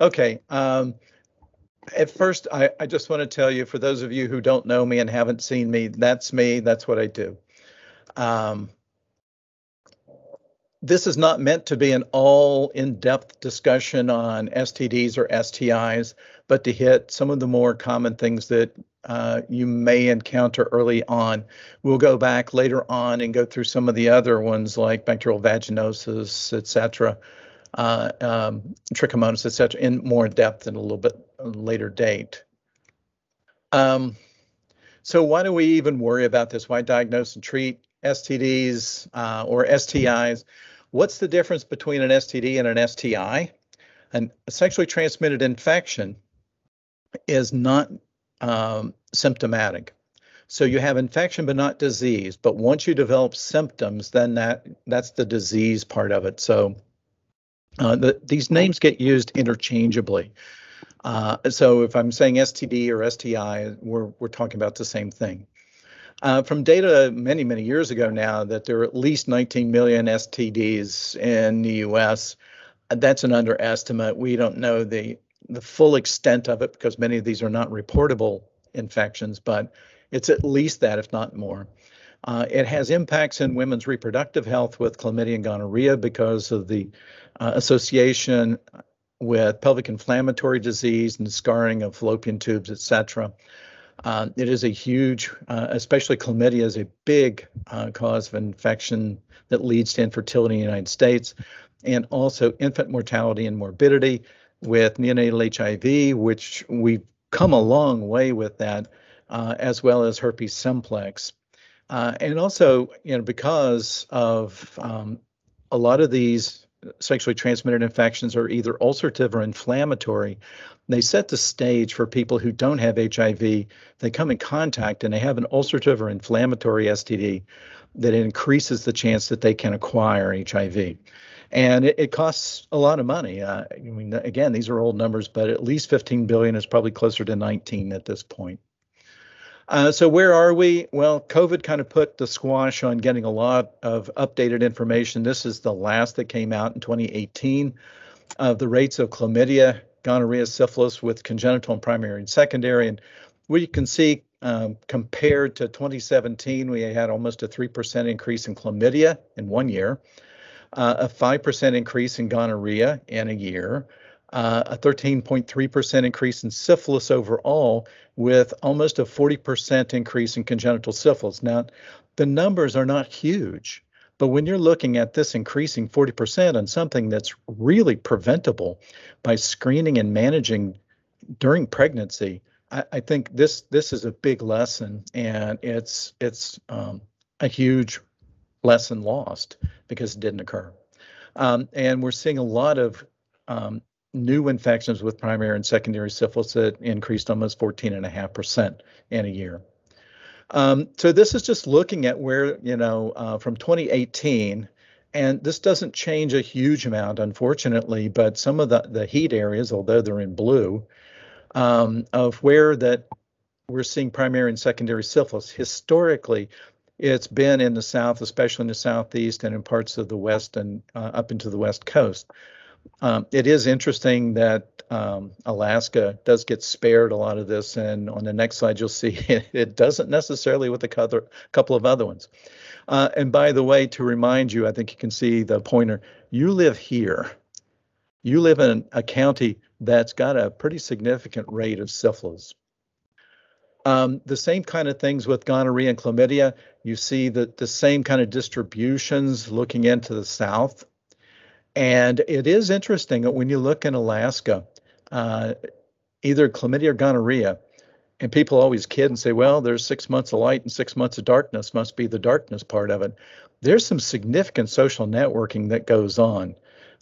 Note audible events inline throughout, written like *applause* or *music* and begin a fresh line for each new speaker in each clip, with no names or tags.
Okay. Um, at first, I, I just want to tell you, for those of you who don't know me and haven't seen me, that's me. That's what I do. Um, this is not meant to be an all in depth discussion on STDs or STIs, but to hit some of the more common things that uh, you may encounter early on. We'll go back later on and go through some of the other ones like bacterial vaginosis, etc., uh, um, trichomonas, in more depth in a little bit later date. Um, so why do we even worry about this? Why diagnose and treat STDs uh, or STIs? What's the difference between an STD and an STI? A sexually transmitted infection is not um, symptomatic. So you have infection but not disease. But once you develop symptoms, then that that's the disease part of it. So uh, the, these names get used interchangeably. Uh, so if I'm saying STD or STI, we're we're talking about the same thing. Uh, from data many many years ago now that there are at least 19 million STDs in the U.S. That's an underestimate. We don't know the the full extent of it because many of these are not reportable infections, but it's at least that, if not more. Uh, it has impacts in women's reproductive health with chlamydia and gonorrhea because of the uh, association with pelvic inflammatory disease and scarring of fallopian tubes, etc. Uh, it is a huge, uh, especially chlamydia is a big uh, cause of infection that leads to infertility in the United States, and also infant mortality and morbidity with neonatal HIV, which we've come a long way with that, uh, as well as herpes simplex. Uh, and also, you know, because of um, a lot of these sexually transmitted infections are either ulcerative or inflammatory, they set the stage for people who don't have HIV. They come in contact and they have an ulcerative or inflammatory STD that increases the chance that they can acquire HIV and it, it, costs a lot of money. Uh, I mean, again, these are old numbers, but at least 15 billion is probably closer to 19 at this point. Uh, so where are we? Well, COVID kind of put the squash on getting a lot of updated information. This is the last that came out in 2018 of the rates of chlamydia, gonorrhea, syphilis with congenital and primary and secondary. And we can see um, compared to 2017, we had almost a 3% increase in chlamydia in one year uh, a 5% increase in gonorrhea in a year, uh, a 13.3% increase in syphilis overall, with almost a 40% increase in congenital syphilis. Now, the numbers are not huge, but when you're looking at this increasing 40% on something that's really preventable by screening and managing during pregnancy, I, I think this this is a big lesson, and it's it's um, a huge lesson lost because it didn't occur. Um, and we're seeing a lot of um, new infections with primary and secondary syphilis that increased almost 14.5% in a year. Um, so this is just looking at where, you know, uh, from 2018, and this doesn't change a huge amount, unfortunately, but some of the, the heat areas, although they're in blue, um, of where that we're seeing primary and secondary syphilis. Historically, it's been in the South, especially in the Southeast and in parts of the West and uh, up into the West Coast. Um, it is interesting that um, Alaska does get spared a lot of this, and on the next slide you'll see it, *laughs* it doesn't necessarily with a couple of other ones. Uh, and by the way, to remind you, I think you can see the pointer. You live here. You live in a county that's got a pretty significant rate of syphilis. Um, the same kind of things with gonorrhea and chlamydia. You see the, the same kind of distributions looking into the south. And it is interesting that when you look in Alaska, uh, either chlamydia or gonorrhea, and people always kid and say, well, there's six months of light and six months of darkness, must be the darkness part of it. There's some significant social networking that goes on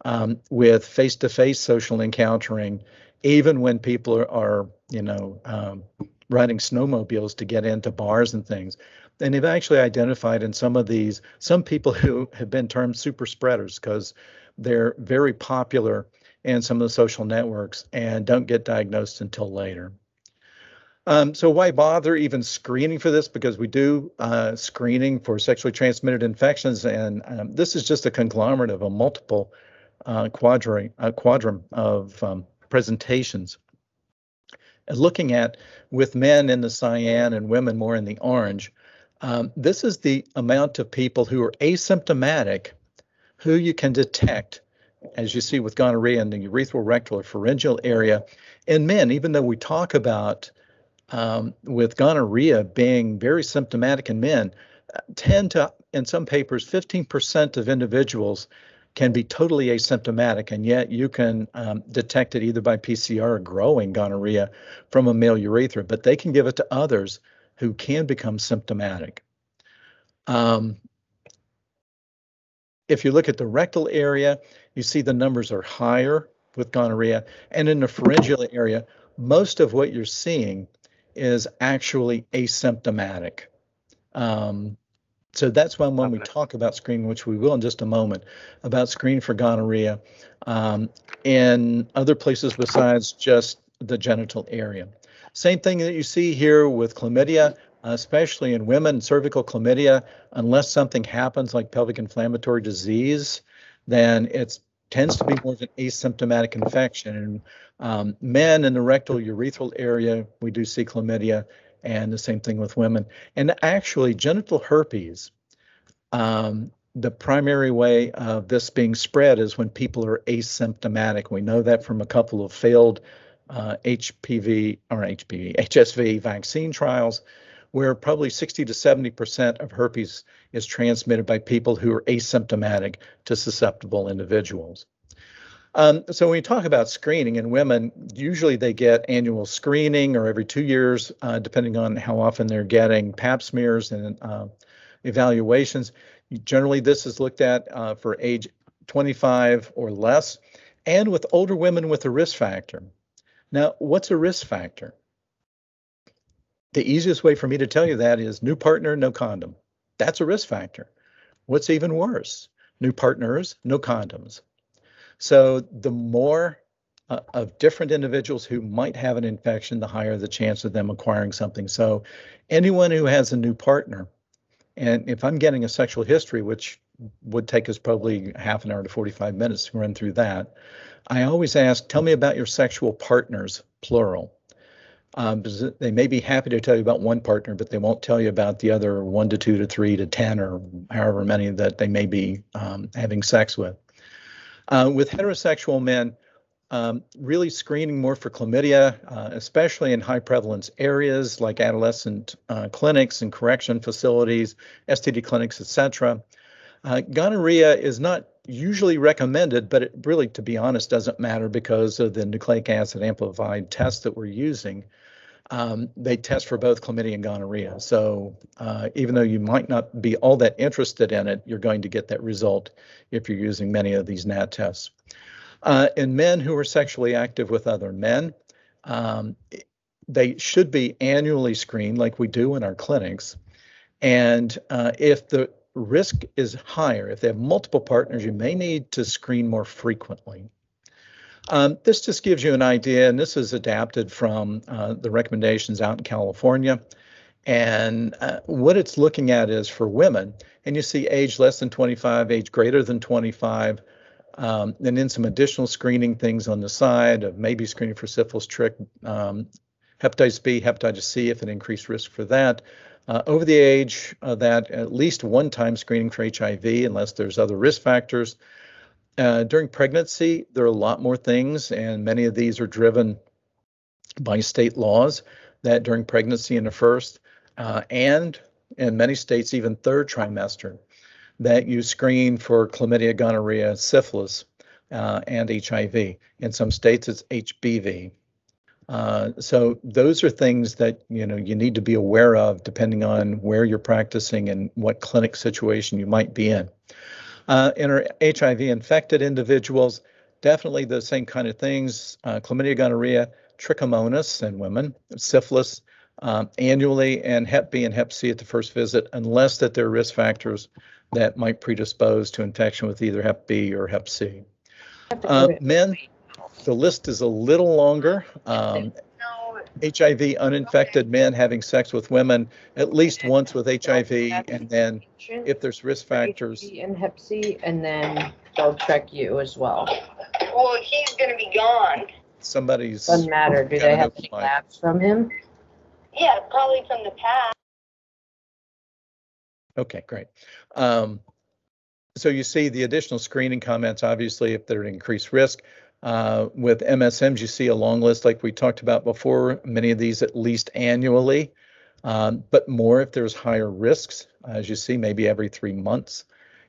um, with face to face social encountering, even when people are, are you know, um, riding snowmobiles to get into bars and things. And they've actually identified in some of these some people *laughs* who have been termed super spreaders because they're very popular in some of the social networks and don't get diagnosed until later. Um, so why bother even screening for this? Because we do uh, screening for sexually transmitted infections, and um, this is just a conglomerate of a multiple uh, quadrant, uh, quadrant of um, presentations. And looking at with men in the cyan and women more in the orange, um, this is the amount of people who are asymptomatic who you can detect, as you see with gonorrhea in the urethral rectal or pharyngeal area in men, even though we talk about um, with gonorrhea being very symptomatic in men, 10 to, in some papers, 15% of individuals can be totally asymptomatic, and yet you can um, detect it either by PCR or growing gonorrhea from a male urethra, but they can give it to others who can become symptomatic. Um, if you look at the rectal area, you see the numbers are higher with gonorrhea, and in the pharyngeal area, most of what you're seeing is actually asymptomatic. Um, so that's when when we talk about screening, which we will in just a moment, about screening for gonorrhea um, in other places besides just the genital area. Same thing that you see here with chlamydia, especially in women, cervical chlamydia, unless something happens like pelvic inflammatory disease, then it tends to be more of an asymptomatic infection. And um, men in the rectal urethral area, we do see chlamydia, and the same thing with women. And actually, genital herpes, um, the primary way of this being spread is when people are asymptomatic. We know that from a couple of failed uh, HPV or HPV, HSV vaccine trials, where probably 60 to 70 percent of herpes is transmitted by people who are asymptomatic to susceptible individuals. Um, so when we talk about screening in women, usually they get annual screening or every two years, uh, depending on how often they're getting pap smears and uh, evaluations. Generally, this is looked at uh, for age 25 or less, and with older women with a risk factor. Now, what's a risk factor? The easiest way for me to tell you that is new partner, no condom. That's a risk factor. What's even worse? New partners, no condoms. So the more uh, of different individuals who might have an infection, the higher the chance of them acquiring something. So anyone who has a new partner, and if I'm getting a sexual history, which would take us probably half an hour to 45 minutes to run through that, I always ask, tell me about your sexual partners, plural. Um, they may be happy to tell you about one partner, but they won't tell you about the other one to two to three to 10 or however many that they may be um, having sex with. Uh, with heterosexual men, um, really screening more for chlamydia, uh, especially in high prevalence areas like adolescent uh, clinics and correction facilities, STD clinics, etc. Uh, gonorrhea is not usually recommended, but it really, to be honest, doesn't matter because of the nucleic acid amplified test that we're using. Um, they test for both chlamydia and gonorrhea. So uh, even though you might not be all that interested in it, you're going to get that result if you're using many of these NAT tests. Uh, in men who are sexually active with other men, um, they should be annually screened like we do in our clinics. And uh, if the risk is higher, if they have multiple partners, you may need to screen more frequently. Um, this just gives you an idea, and this is adapted from uh, the recommendations out in California. And uh, what it's looking at is for women, and you see age less than 25, age greater than 25, um, and then some additional screening things on the side of maybe screening for syphilis, trick, um, hepatitis B, hepatitis C, if an increased risk for that. Uh, over the age of that, at least one time screening for HIV, unless there's other risk factors. Uh, during pregnancy, there are a lot more things, and many of these are driven by state laws that during pregnancy in the first uh, and in many states, even third trimester, that you screen for chlamydia, gonorrhea, syphilis, uh, and HIV. In some states, it's HBV. Uh, so those are things that you know you need to be aware of depending on where you're practicing and what clinic situation you might be in. Uh, in our HIV infected individuals, definitely the same kind of things: uh, chlamydia, gonorrhea, trichomonas in women, syphilis um, annually, and Hep B and Hep C at the first visit, unless that there are risk factors that might predispose to infection with either Hep B or Hep C. Uh, men, the list is a little longer. Um, HIV uninfected men having sex with women at least once with HIV, and then if there's risk factors.
And Hep C, and then they'll check you as well.
Well, he's going to be gone.
somebody's.
Doesn't matter. Do they have
open
any
mic.
labs from him?
Yeah, probably from the past.
Okay, great. Um, so you see the additional screening comments, obviously, if they're at increased risk. Uh, with MSMs, you see a long list like we talked about before, many of these at least annually, um, but more if there's higher risks, as you see, maybe every three months.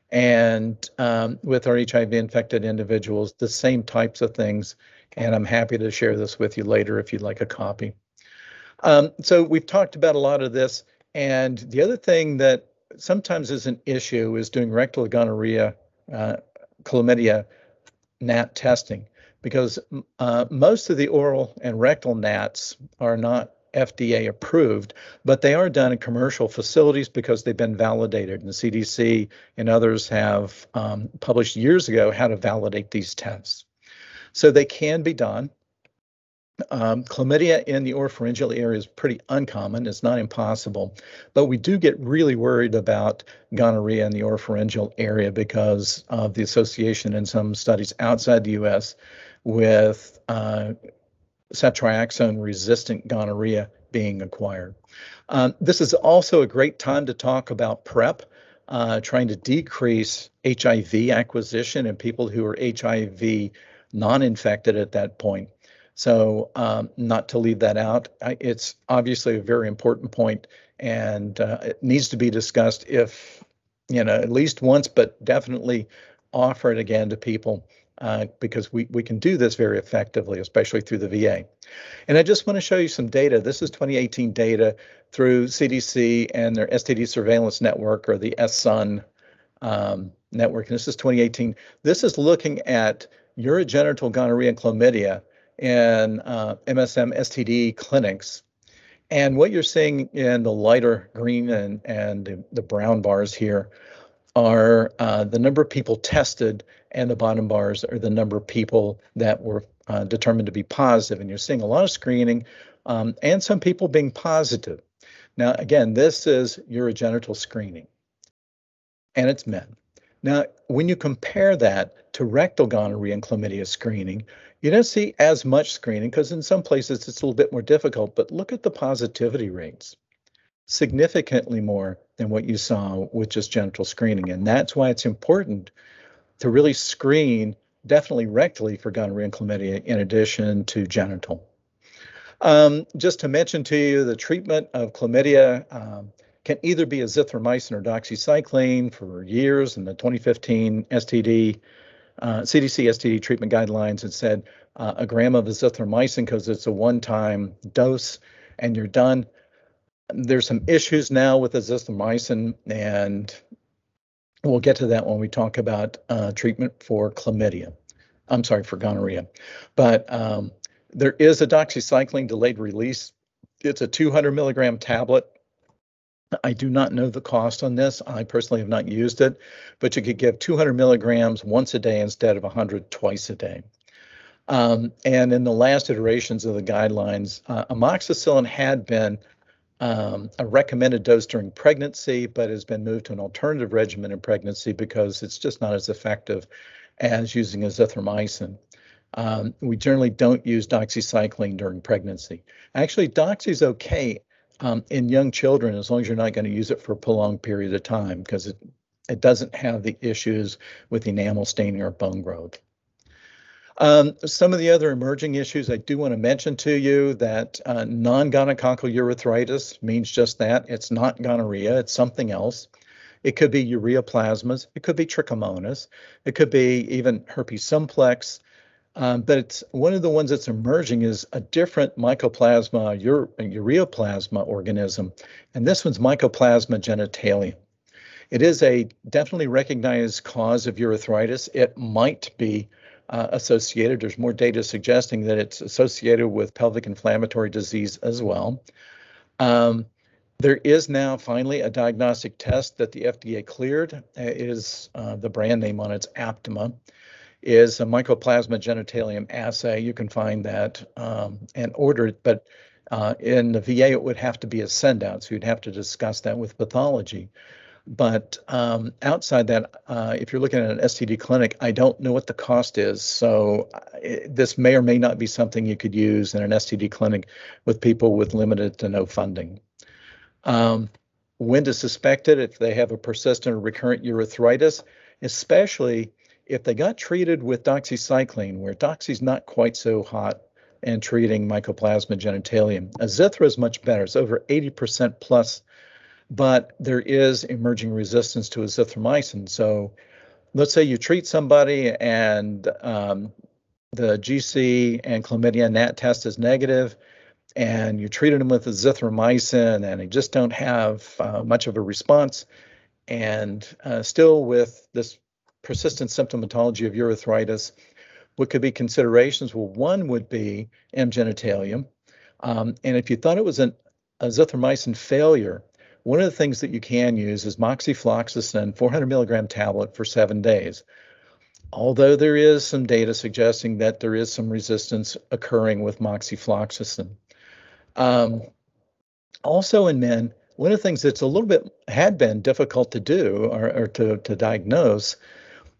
And um, with our HIV infected individuals, the same types of things. And I'm happy to share this with you later if you'd like a copy. Um, so we've talked about a lot of this. And the other thing that sometimes is an issue is doing rectal gonorrhea, uh, chlamydia NAT testing because uh, most of the oral and rectal NATs are not FDA approved, but they are done in commercial facilities because they've been validated. And the CDC and others have um, published years ago how to validate these tests. So they can be done. Um, chlamydia in the oropharyngeal area is pretty uncommon. It's not impossible, but we do get really worried about gonorrhea in the oropharyngeal area because of the association in some studies outside the U.S. with uh, ceftriaxone resistant gonorrhea being acquired. Um, this is also a great time to talk about PrEP, uh, trying to decrease HIV acquisition in people who are HIV non infected at that point. So, um, not to leave that out, it's obviously a very important point and uh, it needs to be discussed if, you know, at least once, but definitely offer it again to people uh, because we, we can do this very effectively, especially through the VA. And I just want to show you some data. This is 2018 data through CDC and their STD surveillance network or the SSUN um, network. And this is 2018. This is looking at urogenital gonorrhea and chlamydia in uh, MSM STD clinics. And what you're seeing in the lighter green and, and the, the brown bars here are uh, the number of people tested, and the bottom bars are the number of people that were uh, determined to be positive. And you're seeing a lot of screening um, and some people being positive. Now, again, this is urogenital screening, and it's men. Now, when you compare that to rectal gonorrhea and chlamydia screening, you don't see as much screening because in some places it's a little bit more difficult, but look at the positivity rates significantly more than what you saw with just genital screening. And that's why it's important to really screen definitely rectally for gonorrhea and chlamydia in addition to genital. Um, just to mention to you, the treatment of chlamydia um, can either be azithromycin or doxycycline for years. In the 2015 STD uh, CDC STD treatment guidelines, it said uh, a gram of azithromycin because it's a one-time dose and you're done. There's some issues now with azithromycin, and we'll get to that when we talk about uh, treatment for chlamydia. I'm sorry, for gonorrhea. But um, there is a doxycycline delayed release. It's a 200 milligram tablet. I do not know the cost on this. I personally have not used it, but you could give 200 milligrams once a day instead of 100 twice a day. Um, and in the last iterations of the guidelines, uh, amoxicillin had been um, a recommended dose during pregnancy, but has been moved to an alternative regimen in pregnancy because it's just not as effective as using azithromycin. Um, we generally don't use doxycycline during pregnancy. Actually, doxy is okay um, in young children as long as you're not going to use it for a prolonged period of time because it, it doesn't have the issues with enamel staining or bone growth. Um, some of the other emerging issues I do want to mention to you that uh, non-gonococcal urethritis means just that. It's not gonorrhea, it's something else. It could be ureaplasmas, it could be trichomonas, it could be even herpes simplex. Um, but it's one of the ones that's emerging is a different mycoplasma, ure, ureaplasma organism, and this one's Mycoplasma genitalium. It is a definitely recognized cause of urethritis. It might be uh, associated. There's more data suggesting that it's associated with pelvic inflammatory disease as well. Um, there is now finally a diagnostic test that the FDA cleared. It is uh, the brand name on its Aptima. Is a Mycoplasma genitalium assay. You can find that um, and order it, but uh, in the VA it would have to be a send out, so you'd have to discuss that with pathology. But um, outside that, uh, if you're looking at an STD clinic, I don't know what the cost is. So it, uh, this may or may not be something you could use in an STD clinic with people with limited to no funding. Um, when to suspect it if they have a persistent or recurrent urethritis, especially if they got treated with doxycycline, where doxy's not quite so hot and treating Mycoplasma genitalium. Azithra is much better. It's over 80% plus but there is emerging resistance to azithromycin. So let's say you treat somebody and um, the GC and chlamydia NAT test is negative, and you treated them with azithromycin and they just don't have uh, much of a response, and uh, still with this persistent symptomatology of urethritis, what could be considerations? Well, one would be M genitalium. Um, and if you thought it was an azithromycin failure, one of the things that you can use is moxifloxacin 400 milligram tablet for seven days. Although there is some data suggesting that there is some resistance occurring with moxifloxacin. Um, also in men, one of the things that's a little bit had been difficult to do or, or to, to diagnose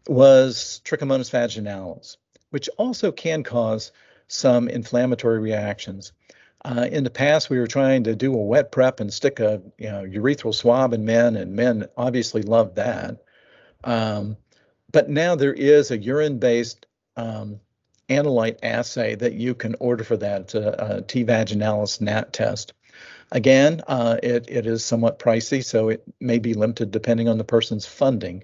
was trichomonas vaginalis, which also can cause some inflammatory reactions. Uh, in the past, we were trying to do a wet prep and stick a you know urethral swab in men, and men obviously love that. Um, but now there is a urine-based um, analyte assay that you can order for that. A, a T vaginalis NAT test. Again, uh, it, it is somewhat pricey, so it may be limited depending on the person's funding.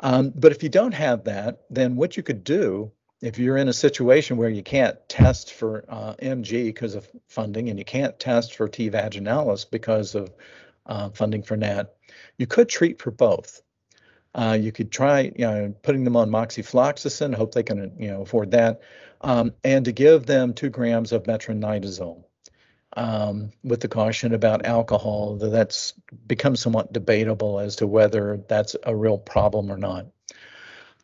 Um, but if you don't have that, then what you could do if you're in a situation where you can't test for uh, MG because of funding and you can't test for T vaginalis because of uh, funding for NAT, you could treat for both. Uh, you could try, you know, putting them on moxifloxacin, hope they can, you know, afford that, um, and to give them two grams of metronidazole. Um, with the caution about alcohol, that's become somewhat debatable as to whether that's a real problem or not.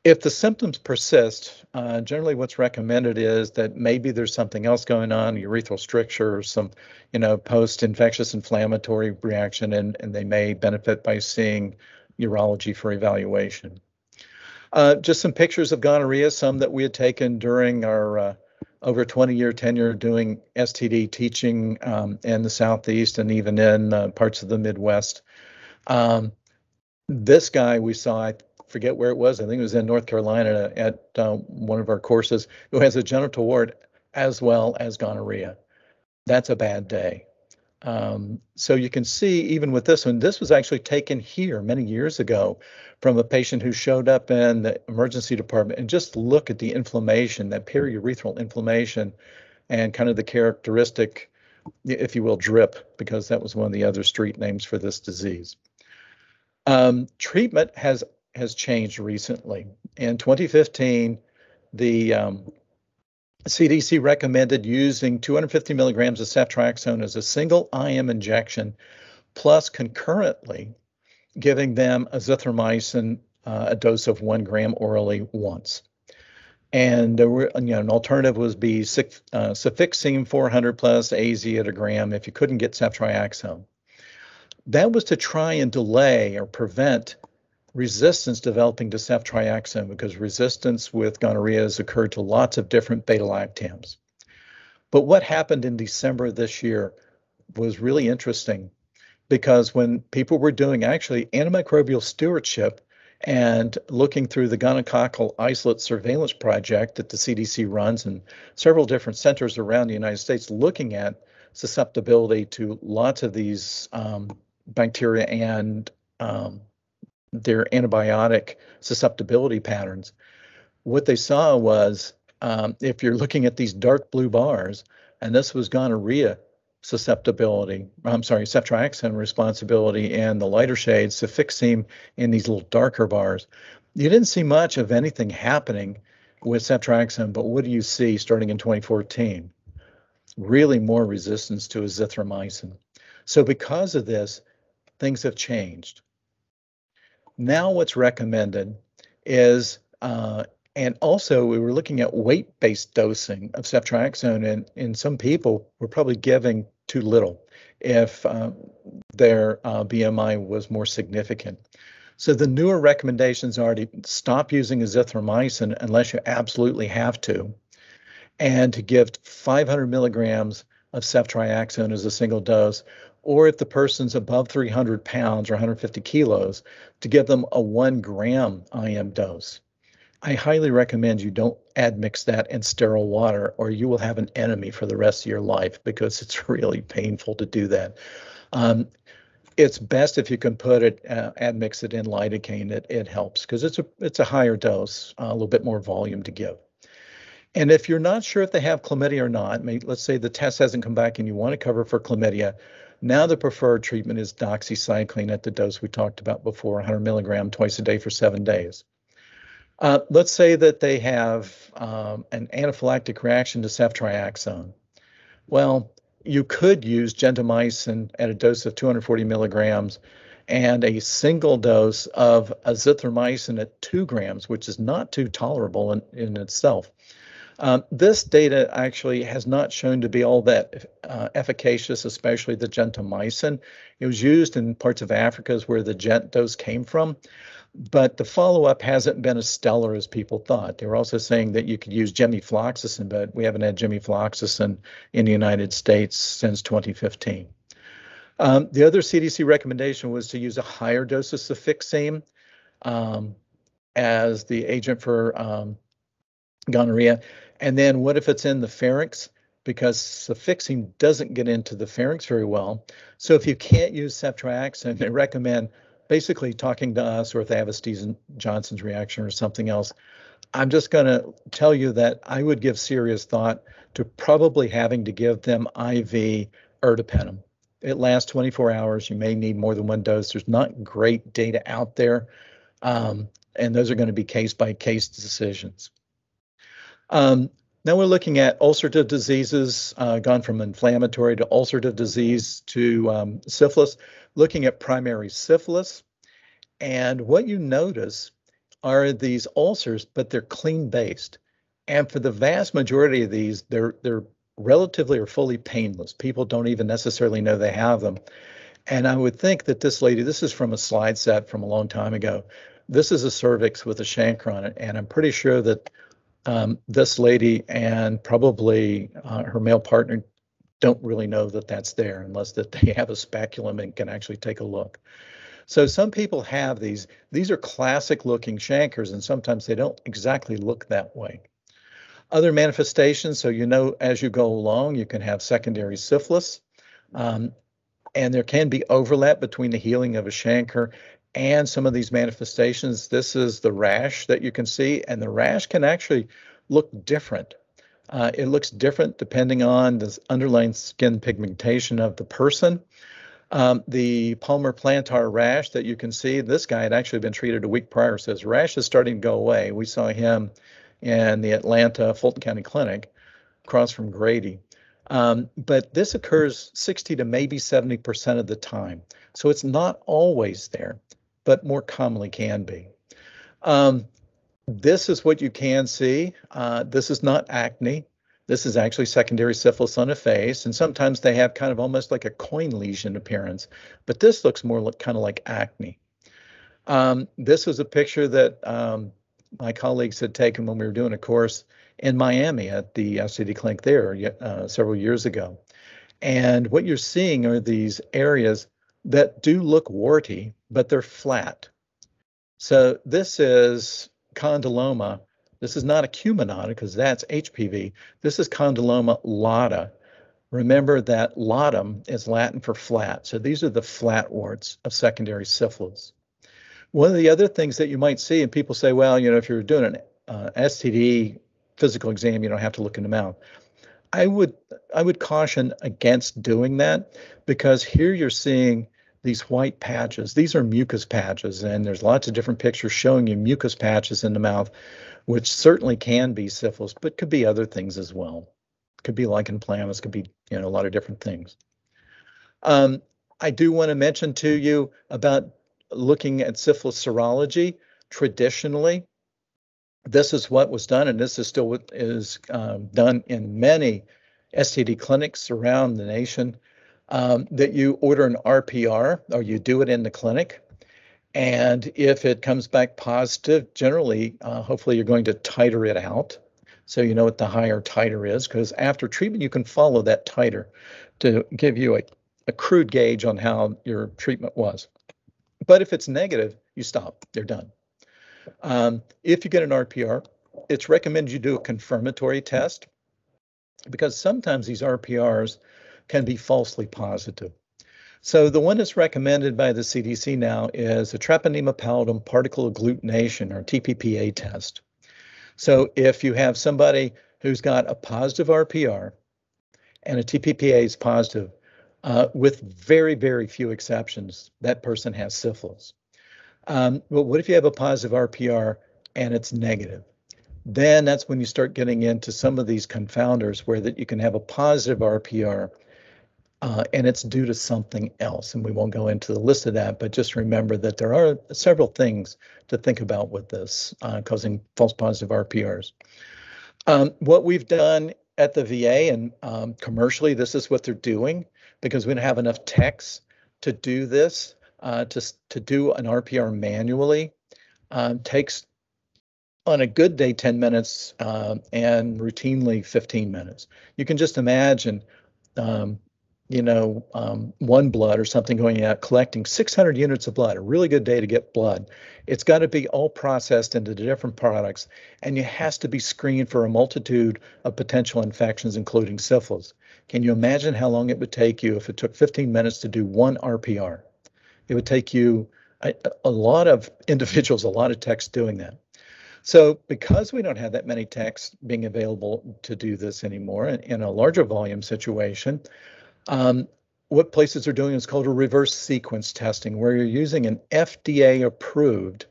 If the symptoms persist, uh, generally what's recommended is that maybe there's something else going on, urethral stricture or some, you know, post-infectious inflammatory reaction, and, and they may benefit by seeing urology for evaluation. Uh, just some pictures of gonorrhea, some that we had taken during our uh, over 20 year tenure doing STD teaching um, in the Southeast and even in uh, parts of the Midwest. Um, this guy we saw, forget where it was. I think it was in North Carolina at uh, one of our courses, who has a genital wart as well as gonorrhea. That's a bad day. Um, so you can see, even with this one, this was actually taken here many years ago from a patient who showed up in the emergency department. And just look at the inflammation, that periurethral inflammation, and kind of the characteristic, if you will, drip, because that was one of the other street names for this disease. Um, treatment has has changed recently. In 2015, the um, CDC recommended using 250 milligrams of ceftriaxone as a single IM injection, plus concurrently giving them azithromycin, uh, a dose of one gram orally once. And you know, an alternative was be uh, cefixime 400 plus AZ at a gram if you couldn't get ceftriaxone. That was to try and delay or prevent resistance developing to ceftriaxone because resistance with gonorrhea has occurred to lots of different beta lactams. But what happened in December this year was really interesting because when people were doing actually antimicrobial stewardship and looking through the gonococcal isolate surveillance project that the CDC runs and several different centers around the United States looking at susceptibility to lots of these um, bacteria and um, their antibiotic susceptibility patterns, what they saw was um, if you're looking at these dark blue bars, and this was gonorrhea susceptibility, I'm sorry, ceftriaxone responsibility, and the lighter shades, cefixime in these little darker bars. You didn't see much of anything happening with ceftriaxone, but what do you see starting in 2014? Really more resistance to azithromycin. So because of this, things have changed. Now, what's recommended is, uh, and also we were looking at weight based dosing of ceftriaxone, and in some people, we're probably giving too little if uh, their uh, BMI was more significant. So the newer recommendations are to stop using azithromycin unless you absolutely have to, and to give 500 milligrams of ceftriaxone as a single dose, or if the person's above 300 pounds or 150 kilos, to give them a one gram IM dose. I highly recommend you don't admix that in sterile water, or you will have an enemy for the rest of your life because it's *laughs* really painful to do that. Um, it's best if you can put it, uh, admix it in lidocaine. It, it helps because it's a it's a higher dose, uh, a little bit more volume to give. And if you're not sure if they have chlamydia or not, maybe, let's say the test hasn't come back and you want to cover for chlamydia, now the preferred treatment is doxycycline at the dose we talked about before, 100 milligram twice a day for seven days. Uh, let's say that they have um, an anaphylactic reaction to ceftriaxone. Well, you could use gentamicin at a dose of 240 milligrams and a single dose of azithromycin at two grams, which is not too tolerable in, in itself. Um, this data actually has not shown to be all that uh, efficacious, especially the gentamicin. It was used in parts of Africa is where the gent dose came from, but the follow-up hasn't been as stellar as people thought. They were also saying that you could use gemifloxacin, but we haven't had gemifloxacin in the United States since 2015. Um, the other CDC recommendation was to use a higher dose of cefixime um, as the agent for um, gonorrhea. And then what if it's in the pharynx? Because cefixime doesn't get into the pharynx very well. So if you can't use ceftriaxone, they recommend basically talking to us or if they have a Steven Johnson's reaction or something else, I'm just going to tell you that I would give serious thought to probably having to give them IV ertapenem. It lasts 24 hours. You may need more than one dose. There's not great data out there, um, and those are going to be case by case decisions. Um, now we're looking at ulcerative diseases, uh, gone from inflammatory to ulcerative disease to um, syphilis looking at primary syphilis. And what you notice are these ulcers, but they're clean based. And for the vast majority of these, they're they're relatively or fully painless. People don't even necessarily know they have them. And I would think that this lady, this is from a slide set from a long time ago. This is a cervix with a chancre on it, and I'm pretty sure that um, this lady and probably uh, her male partner don't really know that that's there unless that they have a speculum and can actually take a look. So some people have these. These are classic looking chancres, and sometimes they don't exactly look that way. Other manifestations, so you know as you go along, you can have secondary syphilis, um, and there can be overlap between the healing of a chancre and some of these manifestations. This is the rash that you can see, and the rash can actually look different uh, it looks different depending on the underlying skin pigmentation of the person. Um, the palmar-plantar rash that you can see, this guy had actually been treated a week prior, so his rash is starting to go away. We saw him in the Atlanta Fulton County Clinic across from Grady. Um, but this occurs 60 to maybe 70% of the time. So it's not always there, but more commonly can be. Um, this is what you can see. Uh, this is not acne. This is actually secondary syphilis on a face, and sometimes they have kind of almost like a coin lesion appearance, but this looks more like, kind of like acne. Um, this was a picture that um, my colleagues had taken when we were doing a course in Miami at the STD clinic there uh, several years ago. And what you're seeing are these areas that do look warty, but they're flat. So this is condyloma. This is not acuminata because that's HPV. This is condyloma lata. Remember that latum is Latin for flat. So these are the flat warts of secondary syphilis. One of the other things that you might see, and people say, well, you know, if you're doing an uh, STD physical exam, you don't have to look in the mouth. I would I would caution against doing that because here you're seeing these white patches. These are mucous patches, and there's lots of different pictures showing you mucous patches in the mouth, which certainly can be syphilis, but could be other things as well. Could be lichen planus, could be you know a lot of different things. Um, I do want to mention to you about looking at syphilis serology. Traditionally, this is what was done, and this is still what is um, done in many STD clinics around the nation. Um, that you order an RPR or you do it in the clinic. And if it comes back positive, generally, uh, hopefully you're going to titer it out. So you know what the higher titer is, because after treatment, you can follow that titer to give you a, a crude gauge on how your treatment was. But if it's negative, you stop, you're done. Um, if you get an RPR, it's recommended you do a confirmatory test because sometimes these RPRs can be falsely positive. So the one that's recommended by the CDC now is a treponema pallidum particle agglutination or TPPA test. So if you have somebody who's got a positive RPR and a TPPA is positive, uh, with very, very few exceptions, that person has syphilis. Um, but what if you have a positive RPR and it's negative? Then that's when you start getting into some of these confounders where that you can have a positive RPR uh, and it's due to something else. And we won't go into the list of that, but just remember that there are several things to think about with this uh, causing false positive RPRs. Um, what we've done at the VA and um, commercially, this is what they're doing because we don't have enough techs to do this. Uh, to to do an RPR manually um, takes on a good day 10 minutes uh, and routinely 15 minutes. You can just imagine um, you know, um, OneBlood or something going out collecting 600 units of blood, a really good day to get blood. It's got to be all processed into the different products, and it has to be screened for a multitude of potential infections, including syphilis. Can you imagine how long it would take you if it took 15 minutes to do one RPR? It would take you a, a lot of *laughs* individuals, a lot of techs doing that. So, because we don't have that many techs being available to do this anymore in, in a larger volume situation, um, what places are doing is called a reverse sequence testing, where you're using an FDA approved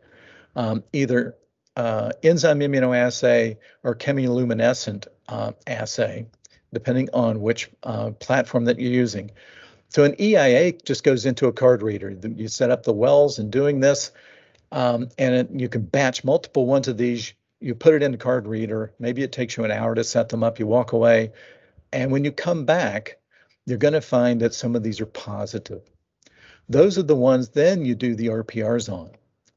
um, either uh, enzyme immunoassay or chemiluminescent uh, assay, depending on which uh, platform that you're using. So an EIA just goes into a card reader. You set up the wells and doing this, um, and it, you can batch multiple ones of these. You put it in the card reader. Maybe it takes you an hour to set them up. You walk away, and when you come back, you're going to find that some of these are positive. Those are the ones then you do the RPRs on.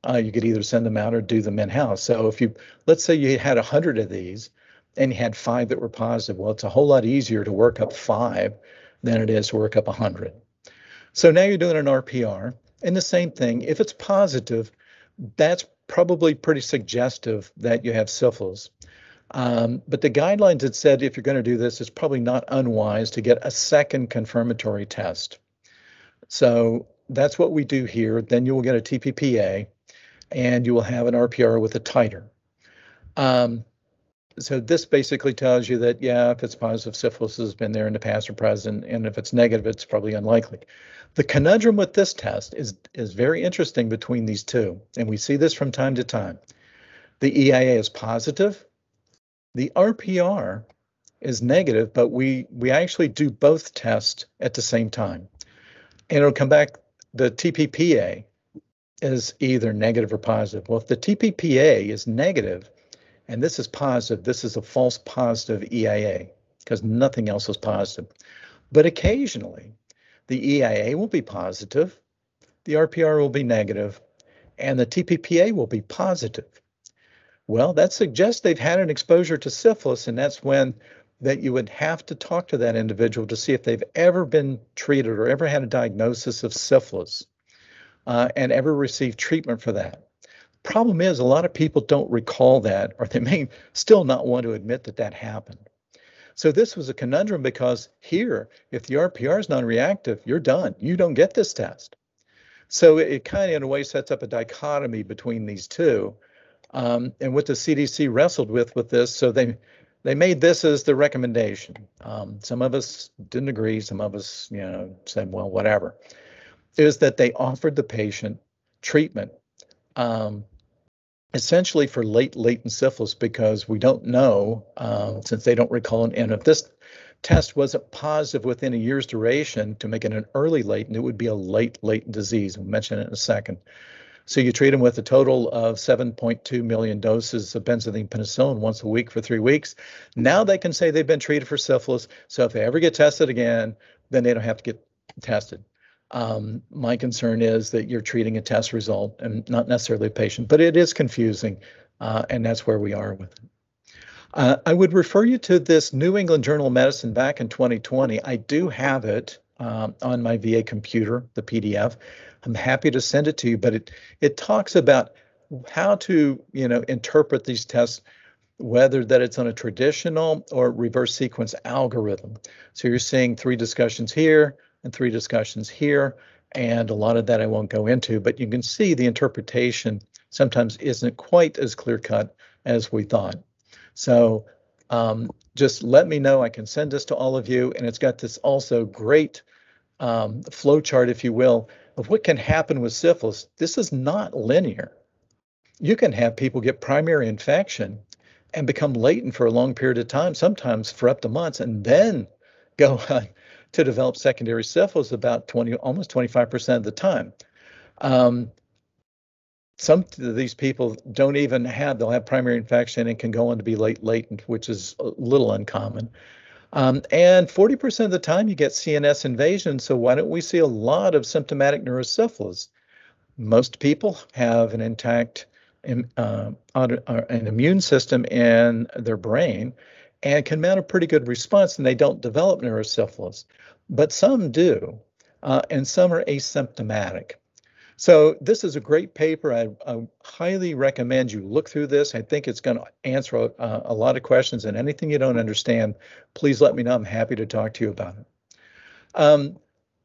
Uh, you could either send them out or do them in house. So if you, let's say you had 100 of these and you had five that were positive, well, it's a whole lot easier to work up five than it is to work up 100. So now you're doing an RPR. And the same thing, if it's positive, that's probably pretty suggestive that you have syphilis. Um, but the guidelines had said if you're going to do this, it's probably not unwise to get a second confirmatory test. So that's what we do here. Then you will get a TPPA and you will have an RPR with a titer. Um, so this basically tells you that, yeah, if it's positive, syphilis has been there in the past or present, and if it's negative, it's probably unlikely. The conundrum with this test is, is very interesting between these two, and we see this from time to time. The EIA is positive, the RPR is negative, but we we actually do both tests at the same time. And it'll come back the TPPA is either negative or positive. Well, if the TPPA is negative and this is positive, this is a false positive EIA because nothing else is positive. But occasionally, the EIA will be positive, the RPR will be negative, and the TPPA will be positive. Well, that suggests they've had an exposure to syphilis, and that's when that you would have to talk to that individual to see if they've ever been treated or ever had a diagnosis of syphilis uh, and ever received treatment for that. Problem is, a lot of people don't recall that, or they may still not want to admit that that happened. So this was a conundrum because here, if the RPR is non-reactive, you're done. You don't get this test. So it, it kind of, in a way, sets up a dichotomy between these two um, and what the CDC wrestled with with this. So they they made this as the recommendation. Um, some of us didn't agree. Some of us, you know, said, well, whatever. Is that they offered the patient treatment um, essentially for late latent syphilis because we don't know uh, since they don't recall. an And if this test wasn't positive within a year's duration to make it an early latent, it would be a late latent disease. We'll mention it in a second. So you treat them with a total of 7.2 million doses of benzathine penicillin once a week for three weeks. Now they can say they've been treated for syphilis. So if they ever get tested again, then they don't have to get tested. Um, my concern is that you're treating a test result and not necessarily a patient, but it is confusing, uh, and that's where we are with it. Uh, I would refer you to this New England Journal of Medicine back in 2020. I do have it um, on my VA computer, the PDF. I'm happy to send it to you, but it it talks about how to you know interpret these tests whether that it's on a traditional or reverse sequence algorithm. So you're seeing three discussions here and three discussions here, and a lot of that I won't go into, but you can see the interpretation sometimes isn't quite as clear cut as we thought. So um, just let me know. I can send this to all of you, and it's got this also great um, flow chart, if you will, of what can happen with syphilis. This is not linear. You can have people get primary infection and become latent for a long period of time, sometimes for up to months, and then go *laughs* on to develop secondary syphilis about 20, almost 25% of the time. Um, some of these people don't even have, they'll have primary infection and can go on to be late latent, which is a little uncommon. Um, and 40% of the time you get CNS invasion. So why don't we see a lot of symptomatic neurosyphilis? Most people have an intact uh, an immune system in their brain and can mount a pretty good response and they don't develop neurosyphilis. But some do, uh, and some are asymptomatic. So this is a great paper. I, I, highly recommend you look through this. I think it's going to answer a, a, lot of questions. And anything you don't understand, please let me know. I'm happy to talk to you about it. Um,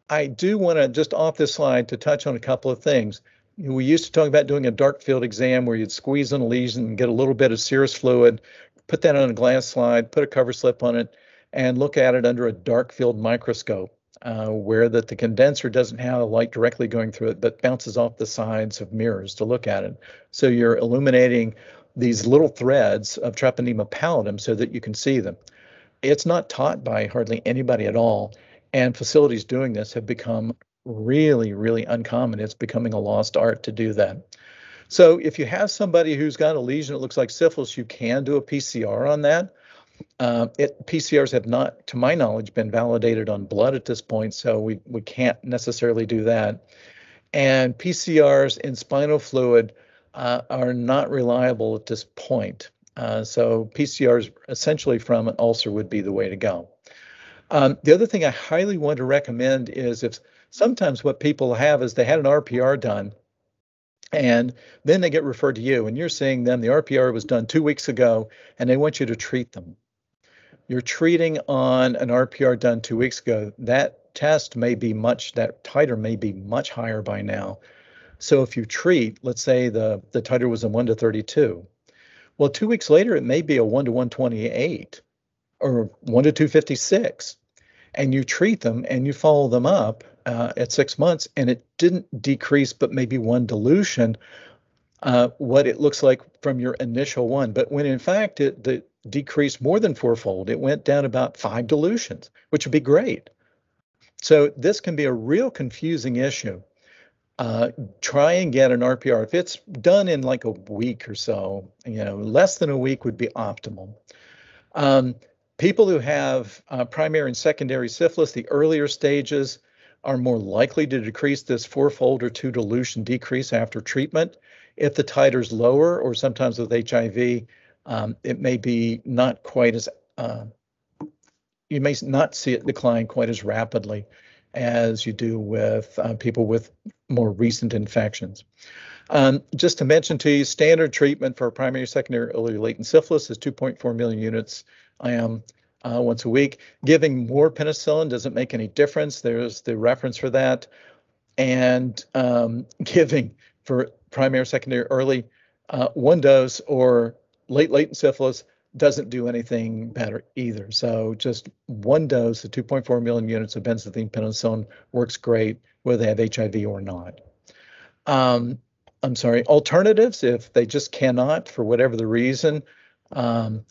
I do want to just off this slide to touch on a couple of things. We used to talk about doing a dark field exam where you'd squeeze in a lesion and get a little bit of serous fluid, put that on a glass slide, put a cover slip on it, and look at it under a dark field microscope uh, where that the condenser doesn't have a light directly going through it, but bounces off the sides of mirrors to look at it. So you're illuminating these little threads of Treponema pallidum so that you can see them. It's not taught by hardly anybody at all, and facilities doing this have become really, really uncommon. It's becoming a lost art to do that. So if you have somebody who's got a lesion that looks like syphilis, you can do a PCR on that. Uh, it, PCRs have not, to my knowledge, been validated on blood at this point, so we, we can't necessarily do that. And PCRs in spinal fluid uh, are not reliable at this point. Uh, so PCRs essentially from an ulcer would be the way to go. Um, the other thing I highly want to recommend is if sometimes what people have is they had an RPR done and then they get referred to you and you're seeing them the RPR was done two weeks ago and they want you to treat them you're treating on an RPR done two weeks ago, that test may be much, that titer may be much higher by now. So if you treat, let's say the, the titer was a 1 to 32, well, two weeks later, it may be a 1 to 128 or 1 to 256. And you treat them and you follow them up uh, at six months, and it didn't decrease, but maybe one dilution, uh, what it looks like from your initial one. But when in fact it, the decreased more than fourfold. It went down about five dilutions, which would be great. So this can be a real confusing issue. Uh, try and get an RPR. If it's done in like a week or so, you know, less than a week would be optimal. Um, people who have uh, primary and secondary syphilis, the earlier stages, are more likely to decrease this fourfold or two dilution decrease after treatment. If the titer's lower, or sometimes with HIV, um, it may be not quite as uh, you may not see it decline quite as rapidly as you do with uh, people with more recent infections. Um, just to mention to you, standard treatment for primary, secondary, early latent syphilis is 2.4 million units IM uh, once a week. Giving more penicillin doesn't make any difference. There's the reference for that. And um, *laughs* giving for primary, secondary, early uh, one dose or late latent syphilis doesn't do anything better either. So just one dose of 2.4 million units of benzathine penicillin works great whether they have HIV or not. Um, I'm sorry, alternatives, if they just cannot, for whatever the reason, um,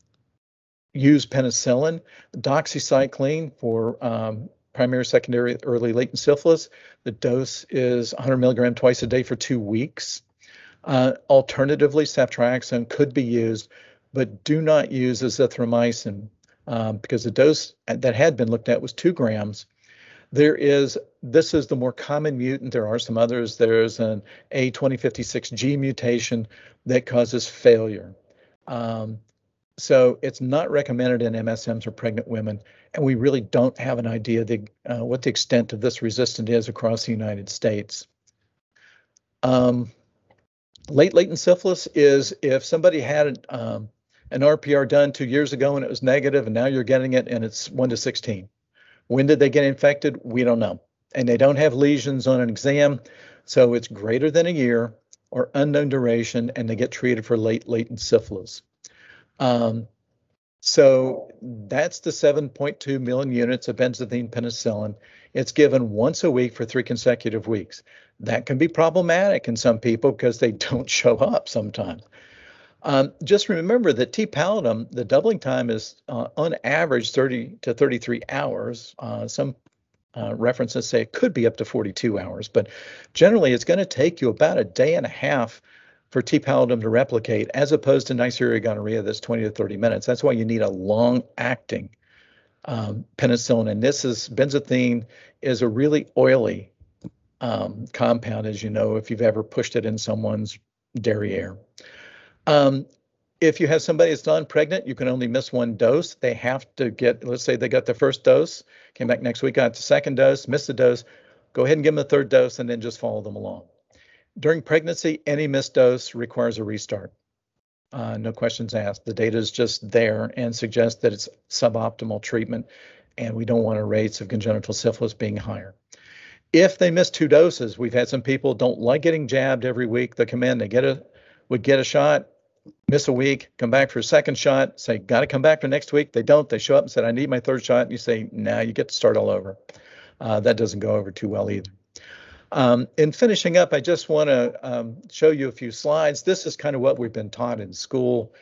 use penicillin, doxycycline for um, primary, secondary, early latent syphilis. The dose is 100 milligram twice a day for two weeks. Uh, alternatively, ceftriaxone could be used, but do not use azithromycin um, because the dose that had been looked at was two grams. There is, this is the more common mutant. There are some others. There's an A2056G mutation that causes failure. Um, so it's not recommended in MSMs or pregnant women, and we really don't have an idea the, uh, what the extent of this resistance is across the United States. Um, late latent syphilis is if somebody had um, an RPR done two years ago and it was negative, and now you're getting it and it's 1 to 16. When did they get infected? We don't know. And they don't have lesions on an exam, so it's greater than a year or unknown duration, and they get treated for late latent syphilis. Um, so that's the 7.2 million units of benzathine penicillin. It's given once a week for three consecutive weeks. That can be problematic in some people because they *laughs* don't show up sometimes. Um, just remember that T pallidum, the doubling time is uh, on average 30 to 33 hours. Uh, some uh, references say it could be up to 42 hours, but generally it's going to take you about a day and a half for T pallidum to replicate, as opposed to Neisseria gonorrhea that's 20 to 30 minutes. That's why you need a long acting um, penicillin. And this is benzathine is a really oily um, compound, as you know, if you've ever pushed it in someone's derriere. Um, if you have somebody that's non-pregnant, you can only miss one dose. They have to get, let's say they got the first dose, came back next week, got the second dose, missed the dose, go ahead and give them the third dose and then just follow them along. During pregnancy, any missed dose requires a restart. Uh, no questions asked. The data is just there and suggests that it's suboptimal treatment, and we don't want our rates of congenital syphilis being higher. If they miss two doses, we've had some people don't like getting jabbed every week. They come in, they get a would get a shot, miss a week, come back for a second shot, say, got to come back for next week. They don't. They show up and said, I need my third shot. And you say, now you get to start all over. Uh, that doesn't go over too well either. Um, in finishing up, I just want to um, show you a few slides. This is kind of what we've been taught in school.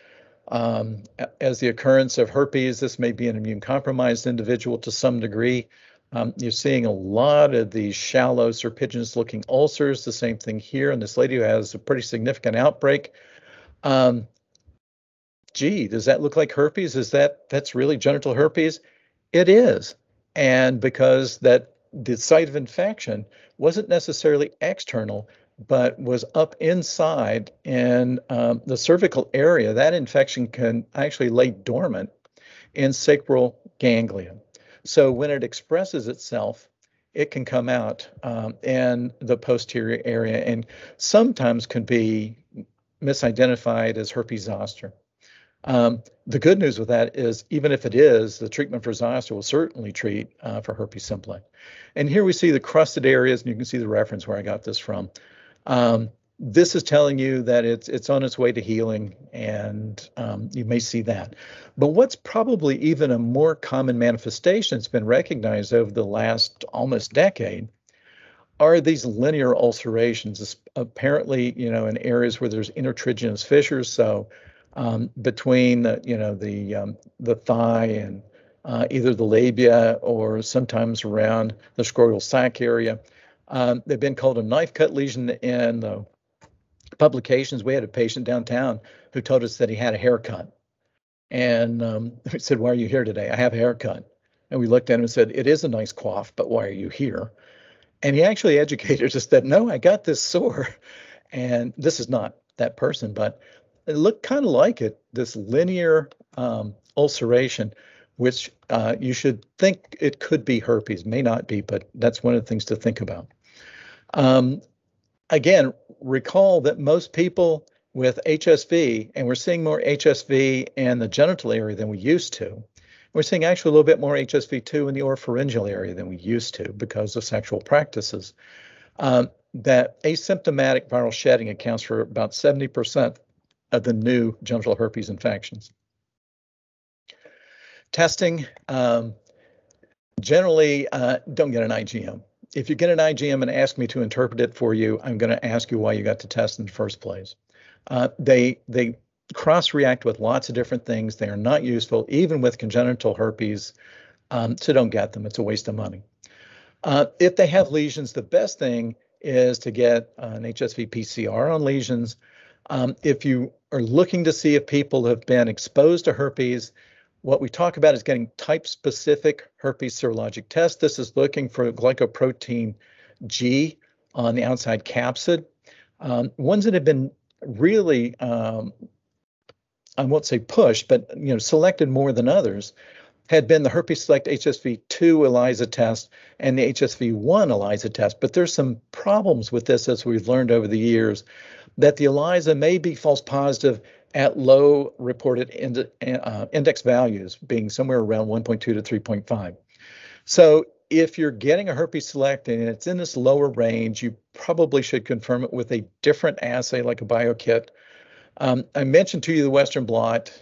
Um, as the occurrence of herpes, this may be an immune compromised individual to some degree. Um, you're seeing a lot of these shallow serpiginous looking ulcers. The same thing here. And this lady who has a pretty significant outbreak um, gee, does that look like herpes? Is that that's really genital herpes? It is, and because that the site of infection wasn't necessarily external, but was up inside in um, the cervical area, that infection can actually lay dormant in sacral ganglia. So when it expresses itself, it can come out um, in the posterior area and sometimes can be misidentified as herpes zoster. Um, the good news with that is, even if it is, the treatment for zoster will certainly treat uh, for herpes simplex. And here we see the crusted areas, and you can see the reference where I got this from. Um, this is telling you that it's it's on its way to healing, and um, you may see that. But what's probably even a more common manifestation that's been recognized over the last almost decade are these linear ulcerations, apparently, you know, in areas where there's intertriginous fissures. So um, between, the, you know, the um, the thigh and uh, either the labia or sometimes around the scrotal sac area. Um, they've been called a knife cut lesion in the publications. We had a patient downtown who told us that he had a haircut. And um, *laughs* we said, Why are you here today? I have a haircut. And we looked at him and said, It is a nice cough, but why are you here? And he actually *laughs* educated us that no, I got this sore, *laughs* and this is not that person, but it looked kind of like it, this linear um, ulceration, which uh, you should think it could be herpes, may not be, but that's one of the things to think about. Um, again, recall that most people with HSV, and we're seeing more HSV in the genital area than we used to, we're seeing actually a little bit more HSV2 in the oropharyngeal area than we used to because of sexual practices. Um, that asymptomatic viral shedding accounts for about 70% of the new genital herpes infections. Testing, um, generally uh, don't get an IgM. If you get an IgM and ask me to interpret it for you, I'm going to ask you why you got to test in the first place. Uh, they they cross react with lots of different things. They are not useful, even with congenital herpes. Um, so don't get them. It's a waste of money. Uh, if they have lesions, the best thing is to get an HSV PCR on lesions. Um, if you are looking to see if people have been exposed to herpes, what we talk about is getting type specific herpes serologic test. This is looking for glycoprotein G on the outside capsid. Um, ones that have been really, um, I won't say pushed, but you know, selected more than others had been the HerpeSelect HSV2 ELISA test and the HSV1 ELISA test. But there's some problems with this as we've learned over the years that the ELISA may be false positive at low reported ind- uh, index values, being somewhere around 1.2 to 3.5. So if you're getting a HerpeSelect and it's in this lower range, you probably should confirm it with a different assay like a BioKit. Um, I mentioned to you the Western blot.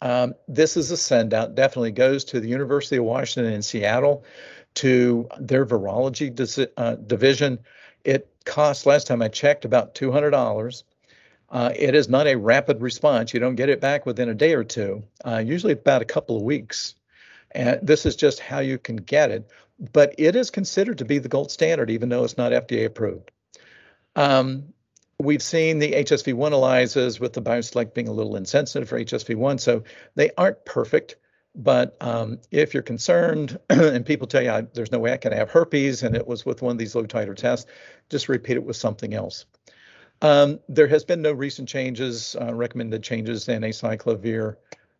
Um, this is a send out, definitely goes to the University of Washington in Seattle to their virology dis- uh, division. It costs, last time I checked, about $200. Uh, it is not a rapid response. You don't get it back within a day or two, uh, usually about a couple of weeks. And this is just how you can get it. But it is considered to be the gold standard, even though it's not FDA approved. Um, we've seen the HSV1 ELISAs with the BioSelect being a little insensitive for HSV1, so they aren't perfect. But um, if you're concerned *clears throat* and people tell you there's no way I can have herpes and it was with one of these low titer tests, just repeat it with something else. Um, there has been no recent changes, uh, recommended changes in acyclovir,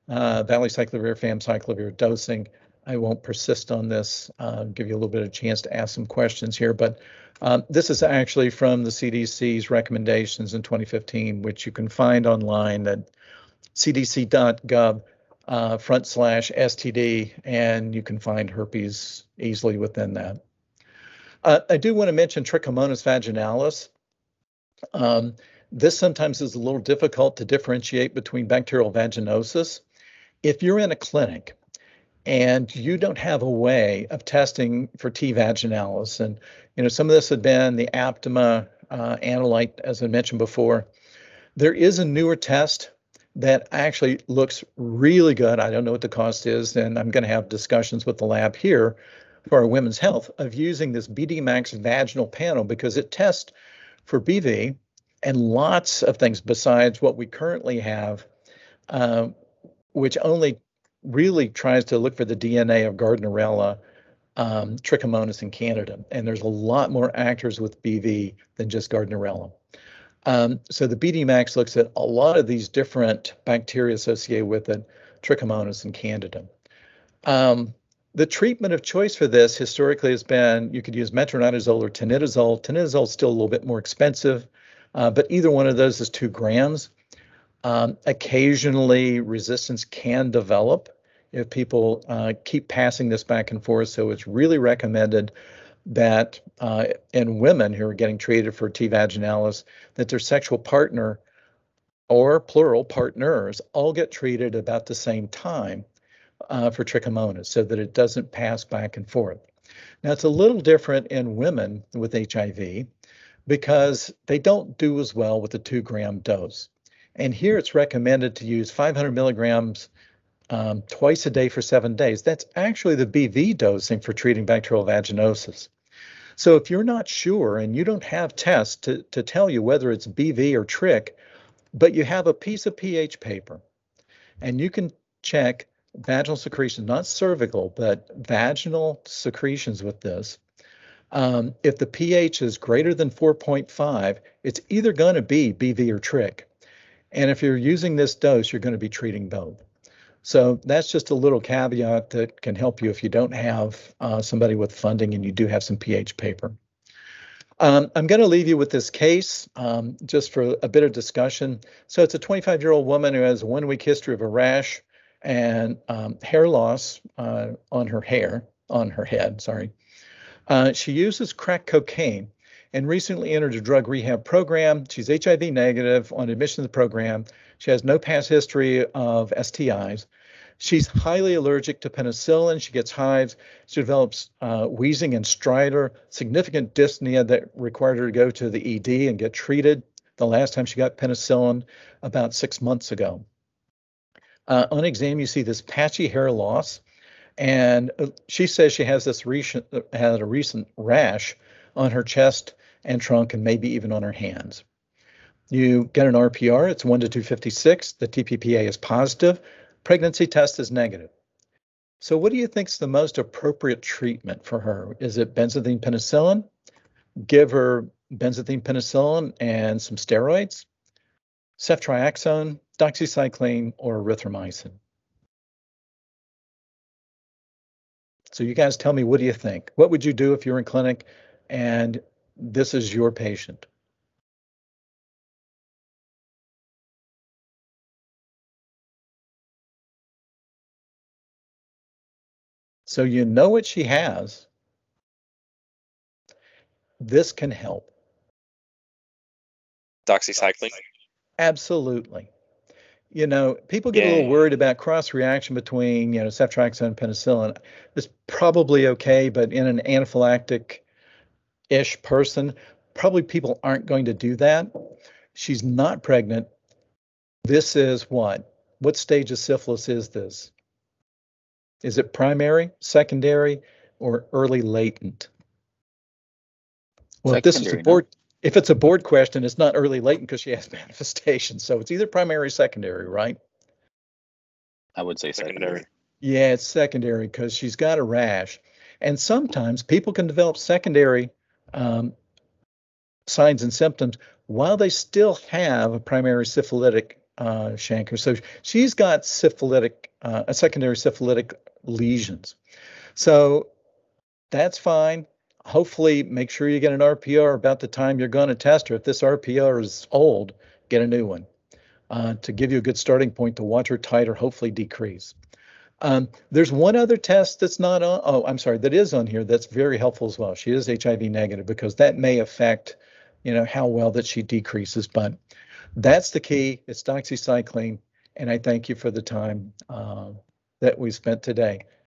uh, valacyclovir, famciclovir dosing. I won't persist on this, uh, give you a little bit of chance to ask some questions here, but um, this is actually from the CDC's recommendations in 2015, which you can find online at cdc.gov uh, front slash STD, and you can find herpes easily within that. Uh, I do want to mention Trichomonas vaginalis. Um, this sometimes is a little difficult to differentiate between bacterial vaginosis. If you're in a clinic and you don't have a way of testing for T. vaginalis. And you know, some of this had been the Aptima uh, analyte, as I mentioned before. There is a newer test that actually looks really good. I don't know what the cost is, and I'm going to have discussions with the lab here for our women's health of using this BD Max vaginal panel because it tests for BV and lots of things besides what we currently have, uh, which only really tries to look for the DNA of Gardnerella um, trichomonas in Candida. And there's a lot more actors with BV than just Gardnerella. Um, so the BDMAX looks at a lot of these different bacteria associated with it, trichomonas and Candida. Um, the treatment of choice for this historically has been you could use metronidazole or tinidazole. Tinidazole is still a little bit more expensive, uh, but either one of those is two grams. Um, occasionally, resistance can develop if people uh, keep passing this back and forth. So it's really recommended that uh, in women who are getting treated for T. vaginalis, that their sexual partner or plural partners all get treated about the same time uh, for trichomonas so that it doesn't pass back and forth. Now, it's a little different in women with HIV because they don't do as well with the two gram dose. And here it's recommended to use 500 milligrams um, twice a day for seven days. That's actually the BV dosing for treating bacterial vaginosis. So if you're not sure and you don't have tests to, to tell you whether it's BV or trich, but you have a piece of pH paper and you can check vaginal secretions, not cervical, but vaginal secretions with this. Um, if the pH is greater than 4.5, it's either going to be BV or trich. And if you're using this dose, you're going to be treating both. So that's just a little caveat that can help you if you don't have uh, somebody with funding and you do have some pH paper. Um, I'm going to leave you with this case um, just for a bit of discussion. So it's a 25 year old woman who has a one week history of a rash and um, hair loss uh, on her hair, on her head, sorry. Uh, she uses crack cocaine and recently entered a drug rehab program. She's HIV negative on admission to the program. She has no past history of STIs. She's highly allergic to penicillin. She gets hives. She develops uh, wheezing and stridor, significant dyspnea that required her to go to the ED and get treated. The last time she got penicillin, about six months ago. Uh, on exam, you see this patchy hair loss, and uh, she says she has this recent had a recent rash on her chest and trunk, and maybe even on her hands. You get an RPR, it's 1 to 256. The TPPA is positive. Pregnancy test is negative. So, what do you think is the most appropriate treatment for her? Is it benzathine penicillin? Give her benzathine penicillin and some steroids, ceftriaxone, doxycycline, or erythromycin. So you guys tell me, what do you think? What would you do if you're in clinic and this is your patient? So you know what she has. This can help.
Doxycycline.
Absolutely. You know, people get a little worried about cross reaction between, you know, ceftriaxone and penicillin. It's probably okay, but in an anaphylactic ish person, probably people aren't going to do that. She's not pregnant. This is what? What stage of syphilis is this? Is it primary, secondary, or early latent? Well, if this is a
Secondary, no?
board, if it's a board question, it's not early latent because she has *laughs* manifestations. So it's either primary or secondary, right?
I would say
Secondary.
secondary.
Yeah, it's secondary because she's got a rash. And sometimes people can develop secondary um, signs and symptoms while they still have a primary syphilitic uh, chancre. So she's got syphilitic, uh, a secondary syphilitic lesions. So that's fine. Hopefully, make sure you get an RPR about the time you're going to test her. If this RPR is old, get a new one uh, to give you a good starting point to watch her titer hopefully decrease. Um, there's one other test that's not on. Oh, I'm sorry, that is on here. That's very helpful as well. She is HIV negative because that may affect, you know, how well that she decreases. But that's the key. It's doxycycline, and I thank you for the time uh, that we spent today.